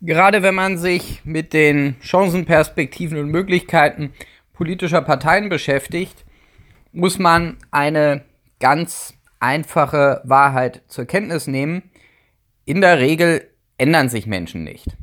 Gerade wenn man sich mit den Chancenperspektiven und Möglichkeiten politischer Parteien beschäftigt, muss man eine ganz einfache Wahrheit zur Kenntnis nehmen. In der Regel ändern sich Menschen nicht.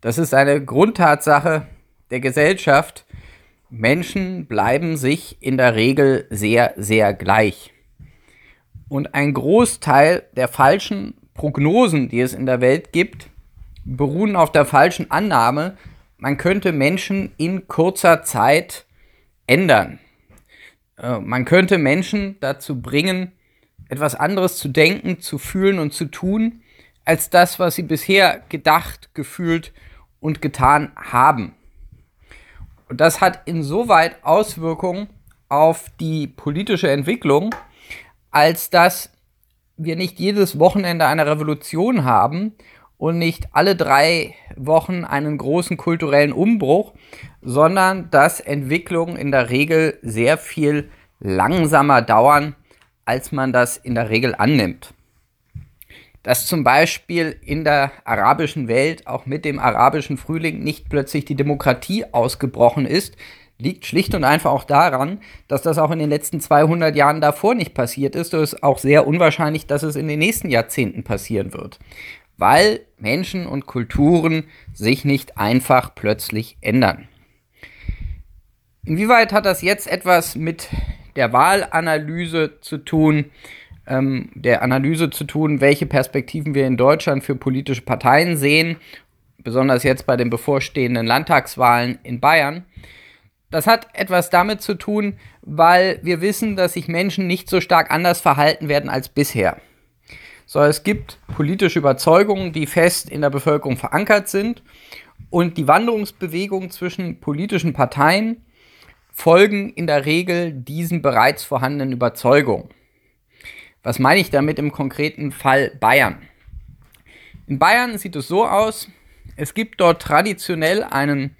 Das ist eine Grundtatsache der Gesellschaft. Menschen bleiben sich in der Regel sehr, sehr gleich. Und ein Großteil der falschen Prognosen, die es in der Welt gibt, beruhen auf der falschen Annahme, man könnte Menschen in kurzer Zeit ändern. Äh, man könnte Menschen dazu bringen, etwas anderes zu denken, zu fühlen und zu tun, als das, was sie bisher gedacht, gefühlt und getan haben. Und das hat insoweit Auswirkungen auf die politische Entwicklung, als dass wir nicht jedes Wochenende eine Revolution haben und nicht alle drei Wochen einen großen kulturellen Umbruch, sondern dass Entwicklungen in der Regel sehr viel langsamer dauern, als man das in der Regel annimmt. Dass zum Beispiel in der arabischen Welt auch mit dem arabischen Frühling nicht plötzlich die Demokratie ausgebrochen ist, liegt schlicht und einfach auch daran, dass das auch in den letzten 200 Jahren davor nicht passiert ist. Es ist auch sehr unwahrscheinlich, dass es in den nächsten Jahrzehnten passieren wird weil Menschen und Kulturen sich nicht einfach plötzlich ändern. Inwieweit hat das jetzt etwas mit der Wahlanalyse zu tun, ähm, der Analyse zu tun, welche Perspektiven wir in Deutschland für politische Parteien sehen, besonders jetzt bei den bevorstehenden Landtagswahlen in Bayern? Das hat etwas damit zu tun, weil wir wissen, dass sich Menschen nicht so stark anders verhalten werden als bisher sondern es gibt politische Überzeugungen, die fest in der Bevölkerung verankert sind. Und die Wanderungsbewegungen zwischen politischen Parteien folgen in der Regel diesen bereits vorhandenen Überzeugungen. Was meine ich damit im konkreten Fall Bayern? In Bayern sieht es so aus, es gibt dort traditionell einen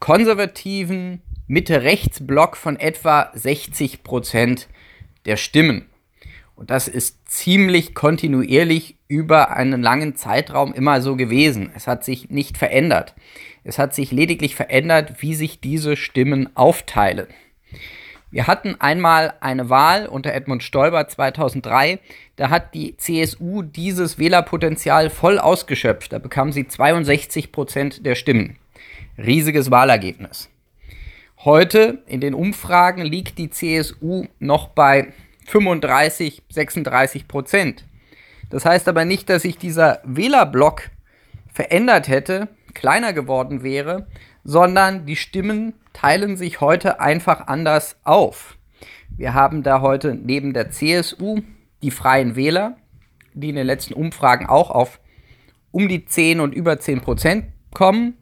konservativen Mitte-Rechts-Block von etwa 60 Prozent der Stimmen. Und das ist ziemlich kontinuierlich über einen langen Zeitraum immer so gewesen. Es hat sich nicht verändert. Es hat sich lediglich verändert, wie sich diese Stimmen aufteilen. Wir hatten einmal eine Wahl unter Edmund Stoiber 2003. Da hat die CSU dieses Wählerpotenzial voll ausgeschöpft. Da bekam sie 62 Prozent der Stimmen. Riesiges Wahlergebnis. Heute in den Umfragen liegt die CSU noch bei 35, 36 Prozent. Das heißt aber nicht, dass sich dieser Wählerblock verändert hätte, kleiner geworden wäre, sondern die Stimmen teilen sich heute einfach anders auf. Wir haben da heute neben der CSU die Freien Wähler, die in den letzten Umfragen auch auf um die 10 und über 10 Prozent kommen.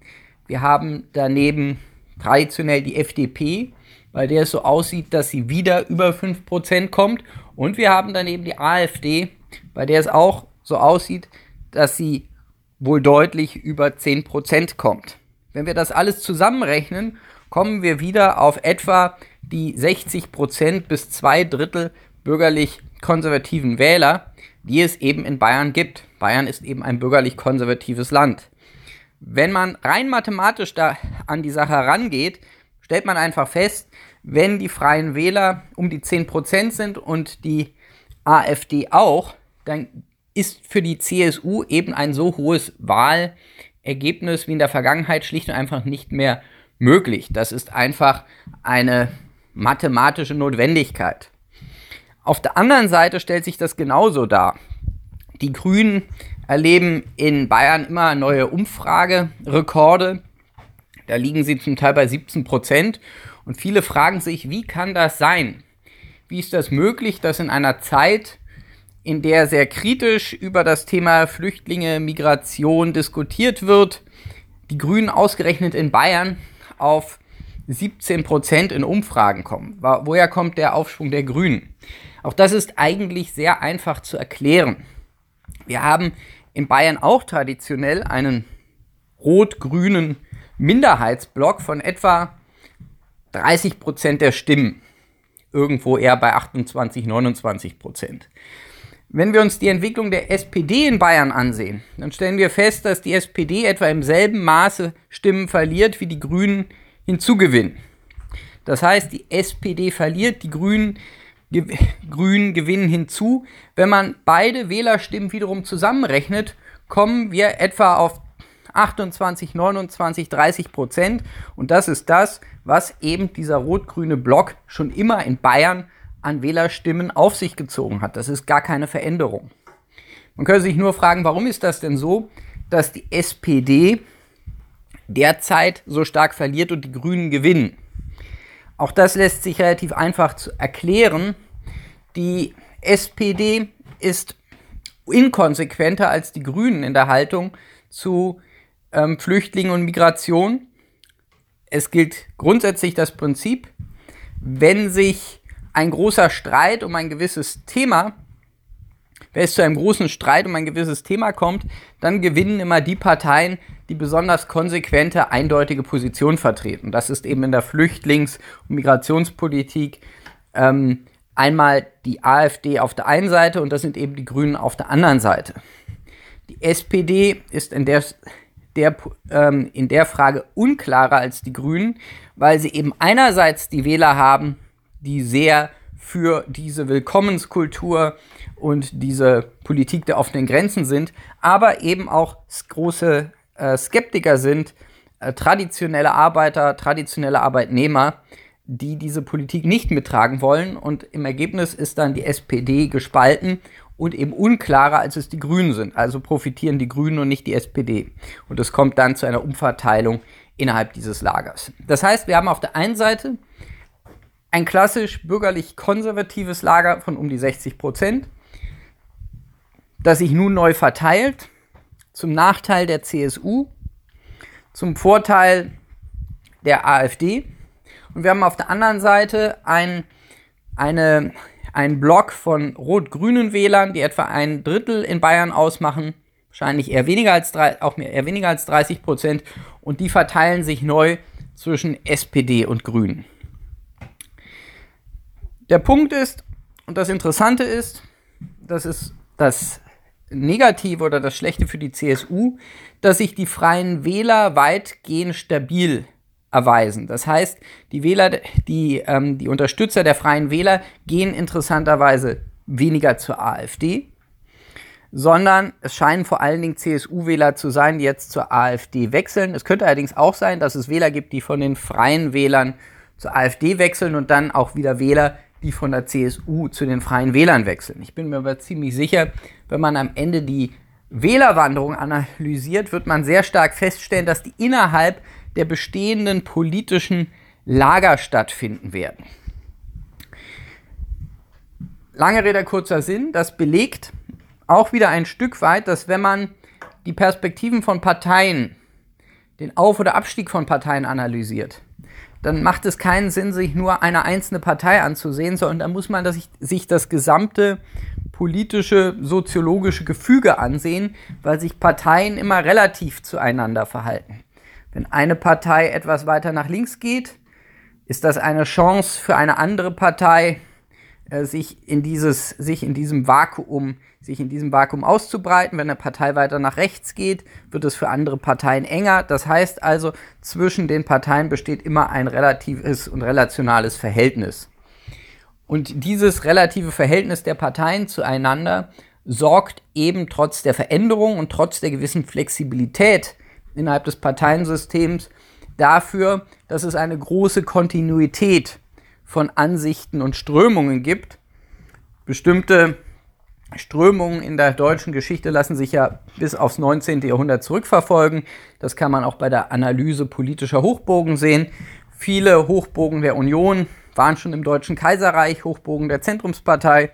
Wir haben daneben traditionell die FDP, bei der es so aussieht, dass sie wieder über 5% kommt. Und wir haben daneben die AfD, bei der es auch so aussieht, dass sie wohl deutlich über 10% kommt. Wenn wir das alles zusammenrechnen, kommen wir wieder auf etwa die 60% bis zwei Drittel bürgerlich-konservativen Wähler, die es eben in Bayern gibt. Bayern ist eben ein bürgerlich-konservatives Land. Wenn man rein mathematisch da an die Sache herangeht, stellt man einfach fest, wenn die Freien Wähler um die 10% sind und die AfD auch, dann ist für die CSU eben ein so hohes Wahlergebnis wie in der Vergangenheit schlicht und einfach nicht mehr möglich. Das ist einfach eine mathematische Notwendigkeit. Auf der anderen Seite stellt sich das genauso dar. Die Grünen erleben in Bayern immer neue Umfragerekorde. Da liegen sie zum Teil bei 17 Prozent. Und viele fragen sich, wie kann das sein? Wie ist das möglich, dass in einer Zeit, in der sehr kritisch über das Thema Flüchtlinge, Migration diskutiert wird, die Grünen ausgerechnet in Bayern auf 17 Prozent in Umfragen kommen. Woher kommt der Aufschwung der Grünen? Auch das ist eigentlich sehr einfach zu erklären. Wir haben in Bayern auch traditionell einen rot-grünen Minderheitsblock von etwa 30 Prozent der Stimmen. Irgendwo eher bei 28, 29 Prozent. Wenn wir uns die Entwicklung der SPD in Bayern ansehen, dann stellen wir fest, dass die SPD etwa im selben Maße Stimmen verliert, wie die Grünen hinzugewinnen. Das heißt, die SPD verliert, die Grünen, Ge Grünen gewinnen hinzu. Wenn man beide Wählerstimmen wiederum zusammenrechnet, kommen wir etwa auf 28, 29, 30 Prozent. Und das ist das, was eben dieser rot-grüne Block schon immer in Bayern an Wählerstimmen auf sich gezogen hat. Das ist gar keine Veränderung. Man könnte sich nur fragen, warum ist das denn so, dass die SPD derzeit so stark verliert und die Grünen gewinnen? Auch das lässt sich relativ einfach erklären. Die SPD ist inkonsequenter als die Grünen in der Haltung zu ähm, Flüchtlingen und Migration. Es gilt grundsätzlich das Prinzip, wenn sich ein großer Streit um ein gewisses Thema, wenn es zu einem großen Streit um ein gewisses Thema kommt, dann gewinnen immer die Parteien, die besonders konsequente, eindeutige Position vertreten. Das ist eben in der Flüchtlings- und Migrationspolitik ähm, einmal die AfD auf der einen Seite und das sind eben die Grünen auf der anderen Seite. Die SPD ist in der der, ähm, in der Frage unklarer als die Grünen, weil sie eben einerseits die Wähler haben, die sehr für diese Willkommenskultur und diese Politik der offenen Grenzen sind, aber eben auch große äh, Skeptiker sind, äh, traditionelle Arbeiter, traditionelle Arbeitnehmer, die diese Politik nicht mittragen wollen. Und im Ergebnis ist dann die SPD gespalten und eben unklarer, als es die Grünen sind. Also profitieren die Grünen und nicht die SPD. Und es kommt dann zu einer Umverteilung innerhalb dieses Lagers. Das heißt, wir haben auf der einen Seite ein klassisch bürgerlich-konservatives Lager von um die 60 Prozent, das sich nun neu verteilt, zum Nachteil der CSU, zum Vorteil der AfD. Und wir haben auf der anderen Seite ein, eine ein Block von rot-grünen Wählern, die etwa ein Drittel in Bayern ausmachen, wahrscheinlich eher weniger als drei, auch mehr, eher weniger als 30 Prozent, und die verteilen sich neu zwischen SPD und Grünen. Der Punkt ist, und das Interessante ist, das ist das Negative oder das Schlechte für die CSU, dass sich die freien Wähler weitgehend stabil erweisen. Das heißt, die Wähler, die, ähm, die Unterstützer der Freien Wähler gehen interessanterweise weniger zur AfD, sondern es scheinen vor allen Dingen CSU-Wähler zu sein, die jetzt zur AfD wechseln. Es könnte allerdings auch sein, dass es Wähler gibt, die von den Freien Wählern zur AfD wechseln und dann auch wieder Wähler, die von der CSU zu den Freien Wählern wechseln. Ich bin mir aber ziemlich sicher, wenn man am Ende die Wählerwanderung analysiert, wird man sehr stark feststellen, dass die innerhalb der bestehenden politischen Lager stattfinden werden. Lange Rede, kurzer Sinn, das belegt auch wieder ein Stück weit, dass wenn man die Perspektiven von Parteien, den Auf- oder Abstieg von Parteien analysiert, dann macht es keinen Sinn, sich nur eine einzelne Partei anzusehen, sondern da muss man das, sich das gesamte politische, soziologische Gefüge ansehen, weil sich Parteien immer relativ zueinander verhalten. Wenn eine Partei etwas weiter nach links geht, ist das eine Chance für eine andere Partei, äh, sich in dieses, sich in diesem Vakuum, sich in diesem Vakuum auszubreiten. Wenn eine Partei weiter nach rechts geht, wird es für andere Parteien enger. Das heißt also, zwischen den Parteien besteht immer ein relatives und relationales Verhältnis. Und dieses relative Verhältnis der Parteien zueinander sorgt eben trotz der Veränderung und trotz der gewissen Flexibilität innerhalb des Parteiensystems dafür, dass es eine große Kontinuität von Ansichten und Strömungen gibt. Bestimmte Strömungen in der deutschen Geschichte lassen sich ja bis aufs 19. Jahrhundert zurückverfolgen. Das kann man auch bei der Analyse politischer Hochbogen sehen. Viele Hochbogen der Union waren schon im Deutschen Kaiserreich, Hochbogen der Zentrumspartei,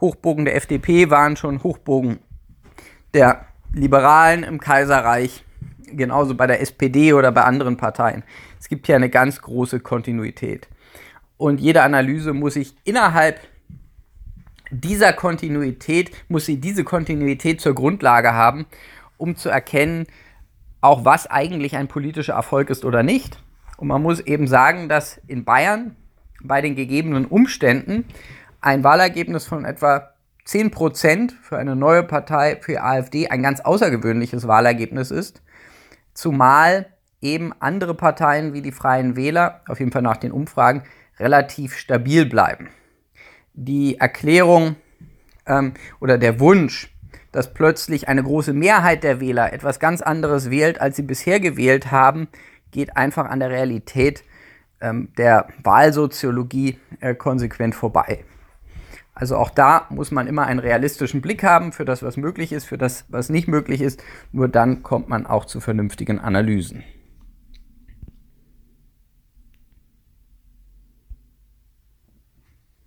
Hochbogen der FDP waren schon Hochbogen der Liberalen im Kaiserreich genauso bei der SPD oder bei anderen Parteien. Es gibt hier eine ganz große Kontinuität. Und jede Analyse muss sich innerhalb dieser Kontinuität, muss sie diese Kontinuität zur Grundlage haben, um zu erkennen, auch was eigentlich ein politischer Erfolg ist oder nicht. Und man muss eben sagen, dass in Bayern bei den gegebenen Umständen ein Wahlergebnis von etwa 10% für eine neue Partei, für AfD, ein ganz außergewöhnliches Wahlergebnis ist, zumal eben andere Parteien wie die Freien Wähler, auf jeden Fall nach den Umfragen, relativ stabil bleiben. Die Erklärung ähm, oder der Wunsch, dass plötzlich eine große Mehrheit der Wähler etwas ganz anderes wählt, als sie bisher gewählt haben, geht einfach an der Realität ähm, der Wahlsoziologie äh, konsequent vorbei. Also auch da muss man immer einen realistischen Blick haben für das, was möglich ist, für das, was nicht möglich ist. Nur dann kommt man auch zu vernünftigen Analysen.